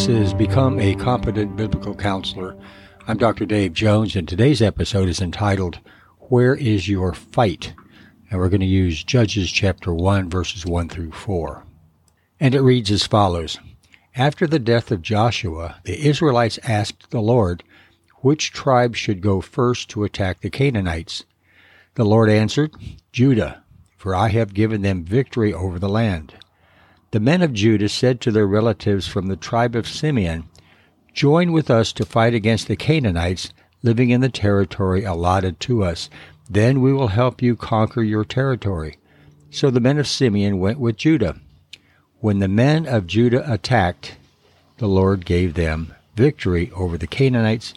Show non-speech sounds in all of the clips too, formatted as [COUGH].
This is Become a Competent Biblical Counselor. I'm Dr. Dave Jones, and today's episode is entitled, Where is Your Fight? And we're going to use Judges chapter 1, verses 1 through 4. And it reads as follows After the death of Joshua, the Israelites asked the Lord, Which tribe should go first to attack the Canaanites? The Lord answered, Judah, for I have given them victory over the land. The men of Judah said to their relatives from the tribe of Simeon, Join with us to fight against the Canaanites living in the territory allotted to us. Then we will help you conquer your territory. So the men of Simeon went with Judah. When the men of Judah attacked, the Lord gave them victory over the Canaanites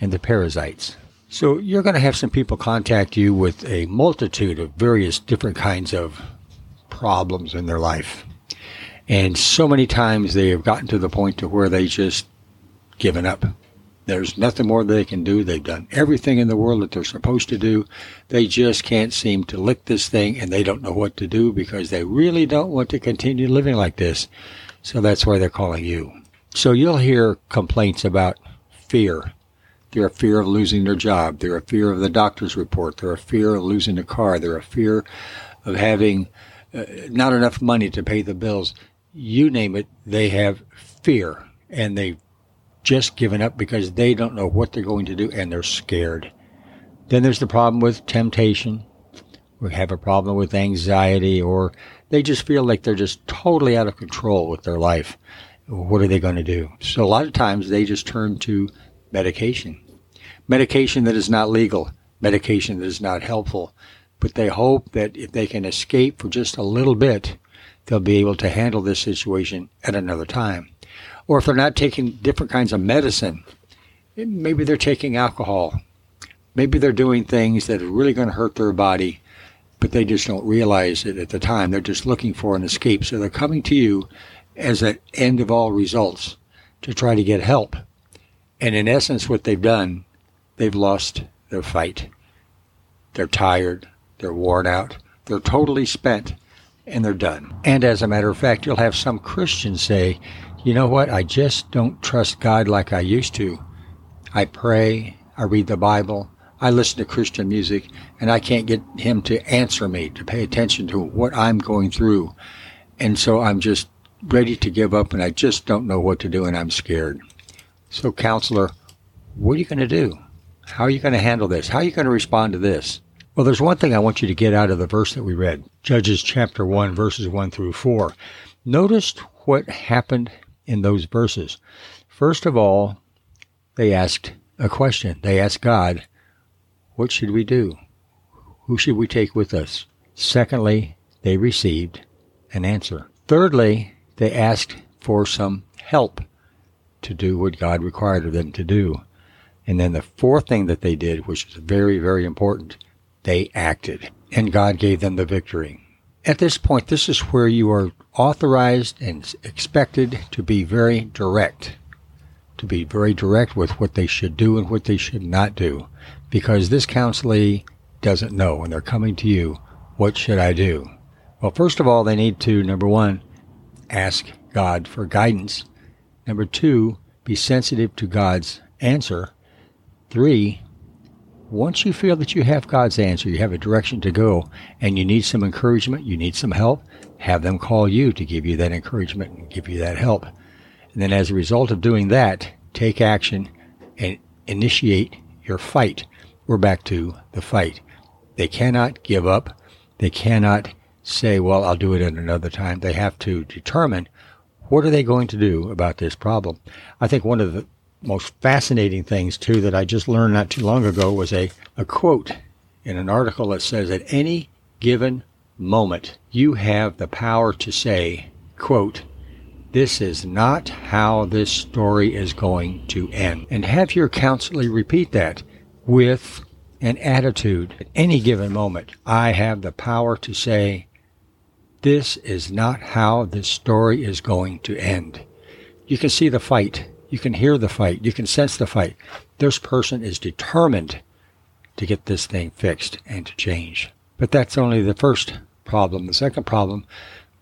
and the Perizzites. So you're going to have some people contact you with a multitude of various different kinds of problems in their life. And so many times they have gotten to the point to where they just given up. There's nothing more they can do. They've done everything in the world that they're supposed to do. They just can't seem to lick this thing and they don't know what to do because they really don't want to continue living like this. So that's why they're calling you. So you'll hear complaints about fear. They're a fear of losing their job. They're a fear of the doctor's report. They're a fear of losing a car. They're a fear of having uh, not enough money to pay the bills you name it, they have fear and they've just given up because they don't know what they're going to do and they're scared. Then there's the problem with temptation. We have a problem with anxiety or they just feel like they're just totally out of control with their life. What are they going to do? So a lot of times they just turn to medication. Medication that is not legal, medication that is not helpful, but they hope that if they can escape for just a little bit, they'll be able to handle this situation at another time. Or if they're not taking different kinds of medicine, maybe they're taking alcohol. Maybe they're doing things that are really going to hurt their body, but they just don't realize it at the time. They're just looking for an escape. So they're coming to you as an end of all results to try to get help. And in essence, what they've done, they've lost their fight. They're tired. They're worn out. They're totally spent and they're done. And as a matter of fact, you'll have some Christians say, you know what, I just don't trust God like I used to. I pray, I read the Bible, I listen to Christian music, and I can't get Him to answer me, to pay attention to what I'm going through. And so I'm just ready to give up and I just don't know what to do and I'm scared. So, counselor, what are you going to do? How are you going to handle this? How are you going to respond to this? Well, there's one thing I want you to get out of the verse that we read Judges chapter 1, verses 1 through 4. Notice what happened in those verses. First of all, they asked a question. They asked God, What should we do? Who should we take with us? Secondly, they received an answer. Thirdly, they asked for some help to do what God required of them to do. And then the fourth thing that they did, which is very, very important, they acted, and God gave them the victory. At this point, this is where you are authorized and expected to be very direct, to be very direct with what they should do and what they should not do, because this counselee doesn't know and they're coming to you, what should I do? Well, first of all, they need to, number one, ask God for guidance. Number two, be sensitive to God's answer. Three, once you feel that you have God's answer, you have a direction to go, and you need some encouragement, you need some help, have them call you to give you that encouragement and give you that help. And then as a result of doing that, take action and initiate your fight. We're back to the fight. They cannot give up. They cannot say, well, I'll do it at another time. They have to determine what are they going to do about this problem. I think one of the most fascinating things too that I just learned not too long ago was a, a quote in an article that says at any given moment you have the power to say, quote, this is not how this story is going to end. And have your counselee repeat that with an attitude. At any given moment, I have the power to say, this is not how this story is going to end. You can see the fight you can hear the fight. You can sense the fight. This person is determined to get this thing fixed and to change. But that's only the first problem. The second problem,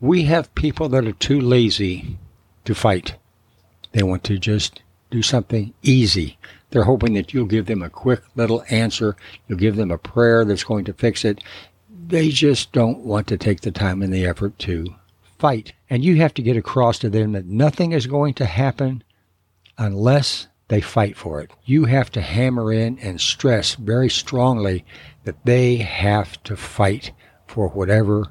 we have people that are too lazy to fight. They want to just do something easy. They're hoping that you'll give them a quick little answer. You'll give them a prayer that's going to fix it. They just don't want to take the time and the effort to fight. And you have to get across to them that nothing is going to happen unless they fight for it. You have to hammer in and stress very strongly that they have to fight for whatever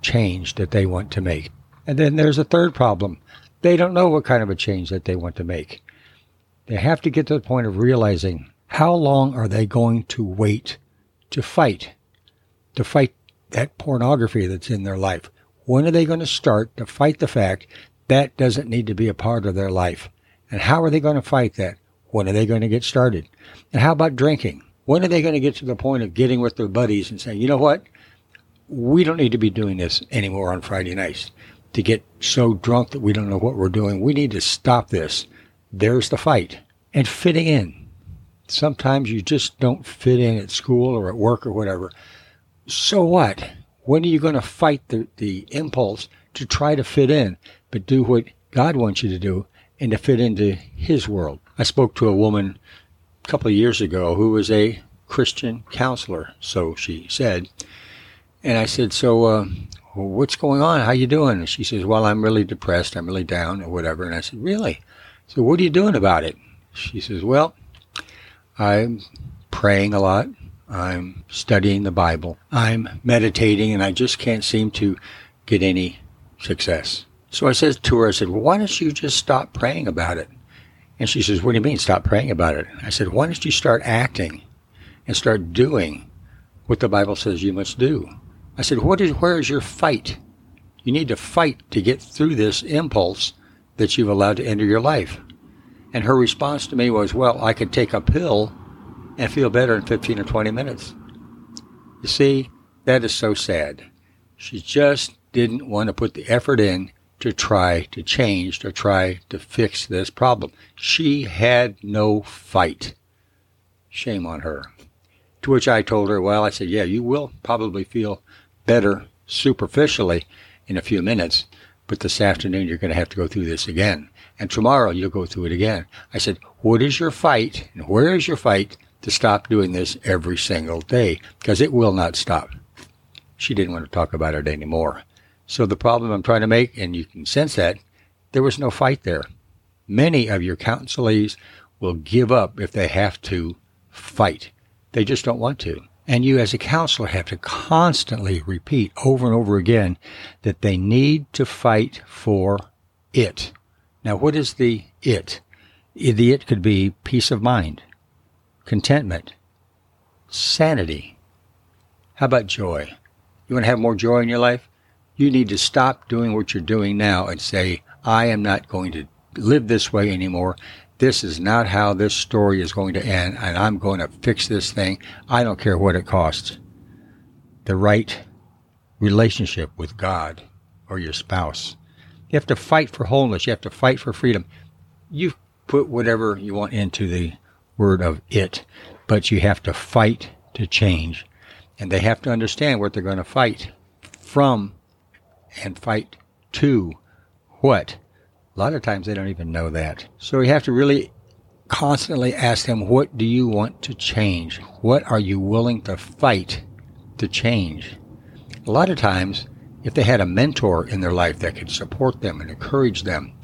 change that they want to make. And then there's a third problem. They don't know what kind of a change that they want to make. They have to get to the point of realizing how long are they going to wait to fight, to fight that pornography that's in their life. When are they going to start to fight the fact that doesn't need to be a part of their life? And how are they going to fight that? When are they going to get started? And how about drinking? When are they going to get to the point of getting with their buddies and saying, you know what? We don't need to be doing this anymore on Friday nights to get so drunk that we don't know what we're doing. We need to stop this. There's the fight. And fitting in. Sometimes you just don't fit in at school or at work or whatever. So what? When are you going to fight the, the impulse to try to fit in, but do what God wants you to do and to fit into His world? I spoke to a woman a couple of years ago who was a Christian counselor, so she said. And I said, so uh, what's going on? How you doing? And she says, well, I'm really depressed. I'm really down or whatever. And I said, really? So what are you doing about it? She says, well, I'm praying a lot. I'm studying the Bible. I'm meditating and I just can't seem to get any success. So I said to her, I said, well, why don't you just stop praying about it? And she says, what do you mean stop praying about it? I said, why don't you start acting and start doing what the Bible says you must do? I said, what is, where is your fight? You need to fight to get through this impulse that you've allowed to enter your life. And her response to me was, well, I could take a pill and feel better in 15 or 20 minutes. You see, that is so sad. She just didn't want to put the effort in to try to change, to try to fix this problem. She had no fight. Shame on her. To which I told her, well, I said, yeah, you will probably feel better superficially in a few minutes, but this afternoon you're going to have to go through this again. And tomorrow you'll go through it again. I said, what is your fight and where is your fight to stop doing this every single day? Because it will not stop. She didn't want to talk about it anymore. So the problem I'm trying to make, and you can sense that, there was no fight there. Many of your counselees will give up if they have to fight. They just don't want to. And you, as a counselor, have to constantly repeat over and over again that they need to fight for it. Now, what is the it? The it could be peace of mind, contentment, sanity. How about joy? You want to have more joy in your life? You need to stop doing what you're doing now and say, I am not going to live this way anymore. This is not how this story is going to end, and I'm going to fix this thing. I don't care what it costs. The right relationship with God or your spouse. You have to fight for wholeness. You have to fight for freedom. You put whatever you want into the word of it, but you have to fight to change. And they have to understand what they're going to fight from and fight to what? A lot of times they don't even know that. So we have to really constantly ask them, what do you want to change? What are you willing to fight to change? A lot of times, if they had a mentor in their life that could support them and encourage them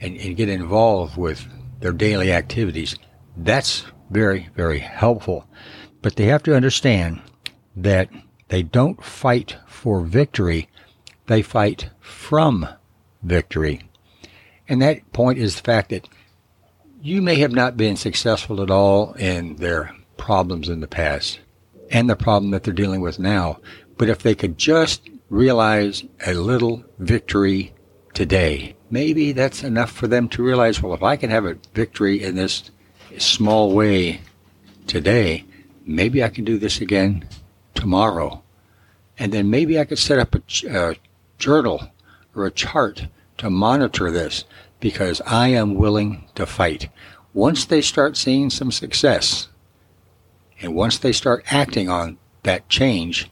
and, and get involved with their daily activities, that's very, very helpful. But they have to understand that they don't fight for victory, they fight from victory. And that point is the fact that you may have not been successful at all in their problems in the past and the problem that they're dealing with now. But if they could just realize a little victory today, maybe that's enough for them to realize, well, if I can have a victory in this small way today, maybe I can do this again tomorrow. And then maybe I could set up a, a journal or a chart to monitor this because I am willing to fight. Once they start seeing some success, and once they start acting on that change,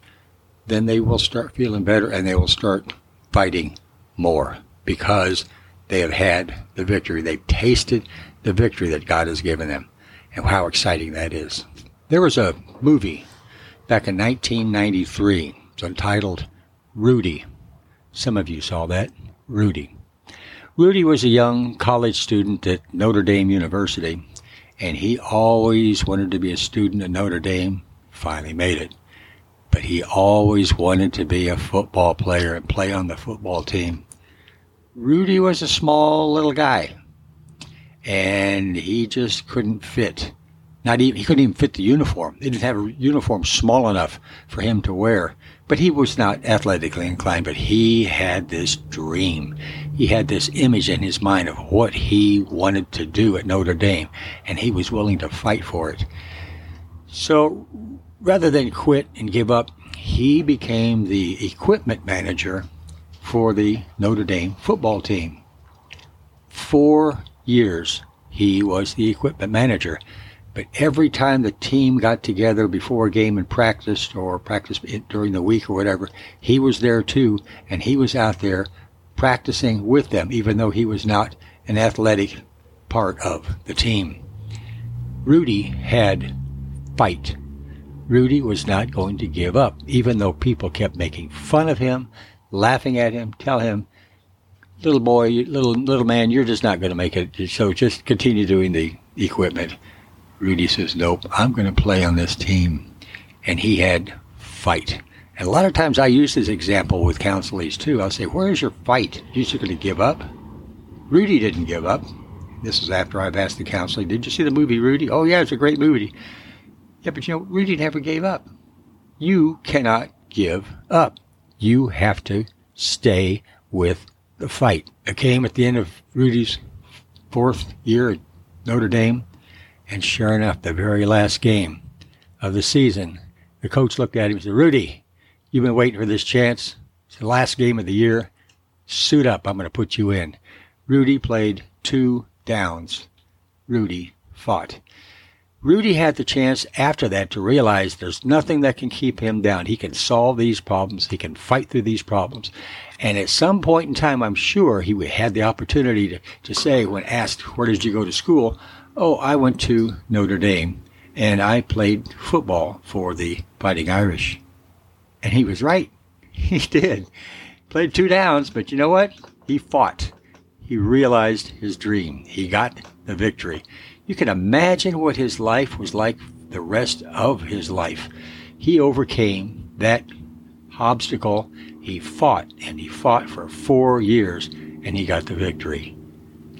then they will start feeling better and they will start fighting more because they have had the victory. They've tasted the victory that God has given them and how exciting that is. There was a movie back in 1993. It's entitled Rudy. Some of you saw that. Rudy. Rudy was a young college student at Notre Dame University, and he always wanted to be a student at Notre Dame. Finally made it. But he always wanted to be a football player and play on the football team. Rudy was a small little guy, and he just couldn't fit. Not even he couldn't even fit the uniform. They didn't have a uniform small enough for him to wear. But he was not athletically inclined. But he had this dream. He had this image in his mind of what he wanted to do at Notre Dame, and he was willing to fight for it. So rather than quit and give up, he became the equipment manager for the Notre Dame football team. Four years he was the equipment manager. But every time the team got together before a game and practiced or practiced during the week or whatever, he was there too, and he was out there practicing with them, even though he was not an athletic part of the team. Rudy had fight. Rudy was not going to give up, even though people kept making fun of him, laughing at him, tell him, little boy, little little man, you're just not going to make it. So just continue doing the equipment. Rudy says, nope, I'm going to play on this team. And he had fight. And a lot of times I use this example with counselees too. I'll say, where's your fight? You just going to give up? Rudy didn't give up. This is after I've asked the counselee, did you see the movie Rudy? Oh yeah, it's a great movie. Yeah, but you know, Rudy never gave up. You cannot give up. You have to stay with the fight. It came at the end of Rudy's fourth year at Notre Dame, and sure enough, the very last game of the season, the coach looked at him and said, Rudy, you've been waiting for this chance. It's the last game of the year. Suit up. I'm going to put you in. Rudy played two downs. Rudy fought. Rudy had the chance after that to realize there's nothing that can keep him down. He can solve these problems. He can fight through these problems. And at some point in time, I'm sure he had the opportunity to, to say, when asked, where did you go to school? Oh, I went to Notre Dame and I played football for the Fighting Irish. And he was right. [LAUGHS] He did. Played two downs, but you know what? He fought. He realized his dream. He got the victory. You can imagine what his life was like the rest of his life. He overcame that obstacle. He fought and he fought for four years and he got the victory.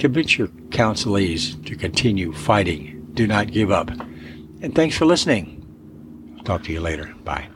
Convince your counselees to continue fighting. Do not give up. And thanks for listening. Talk to you later. Bye.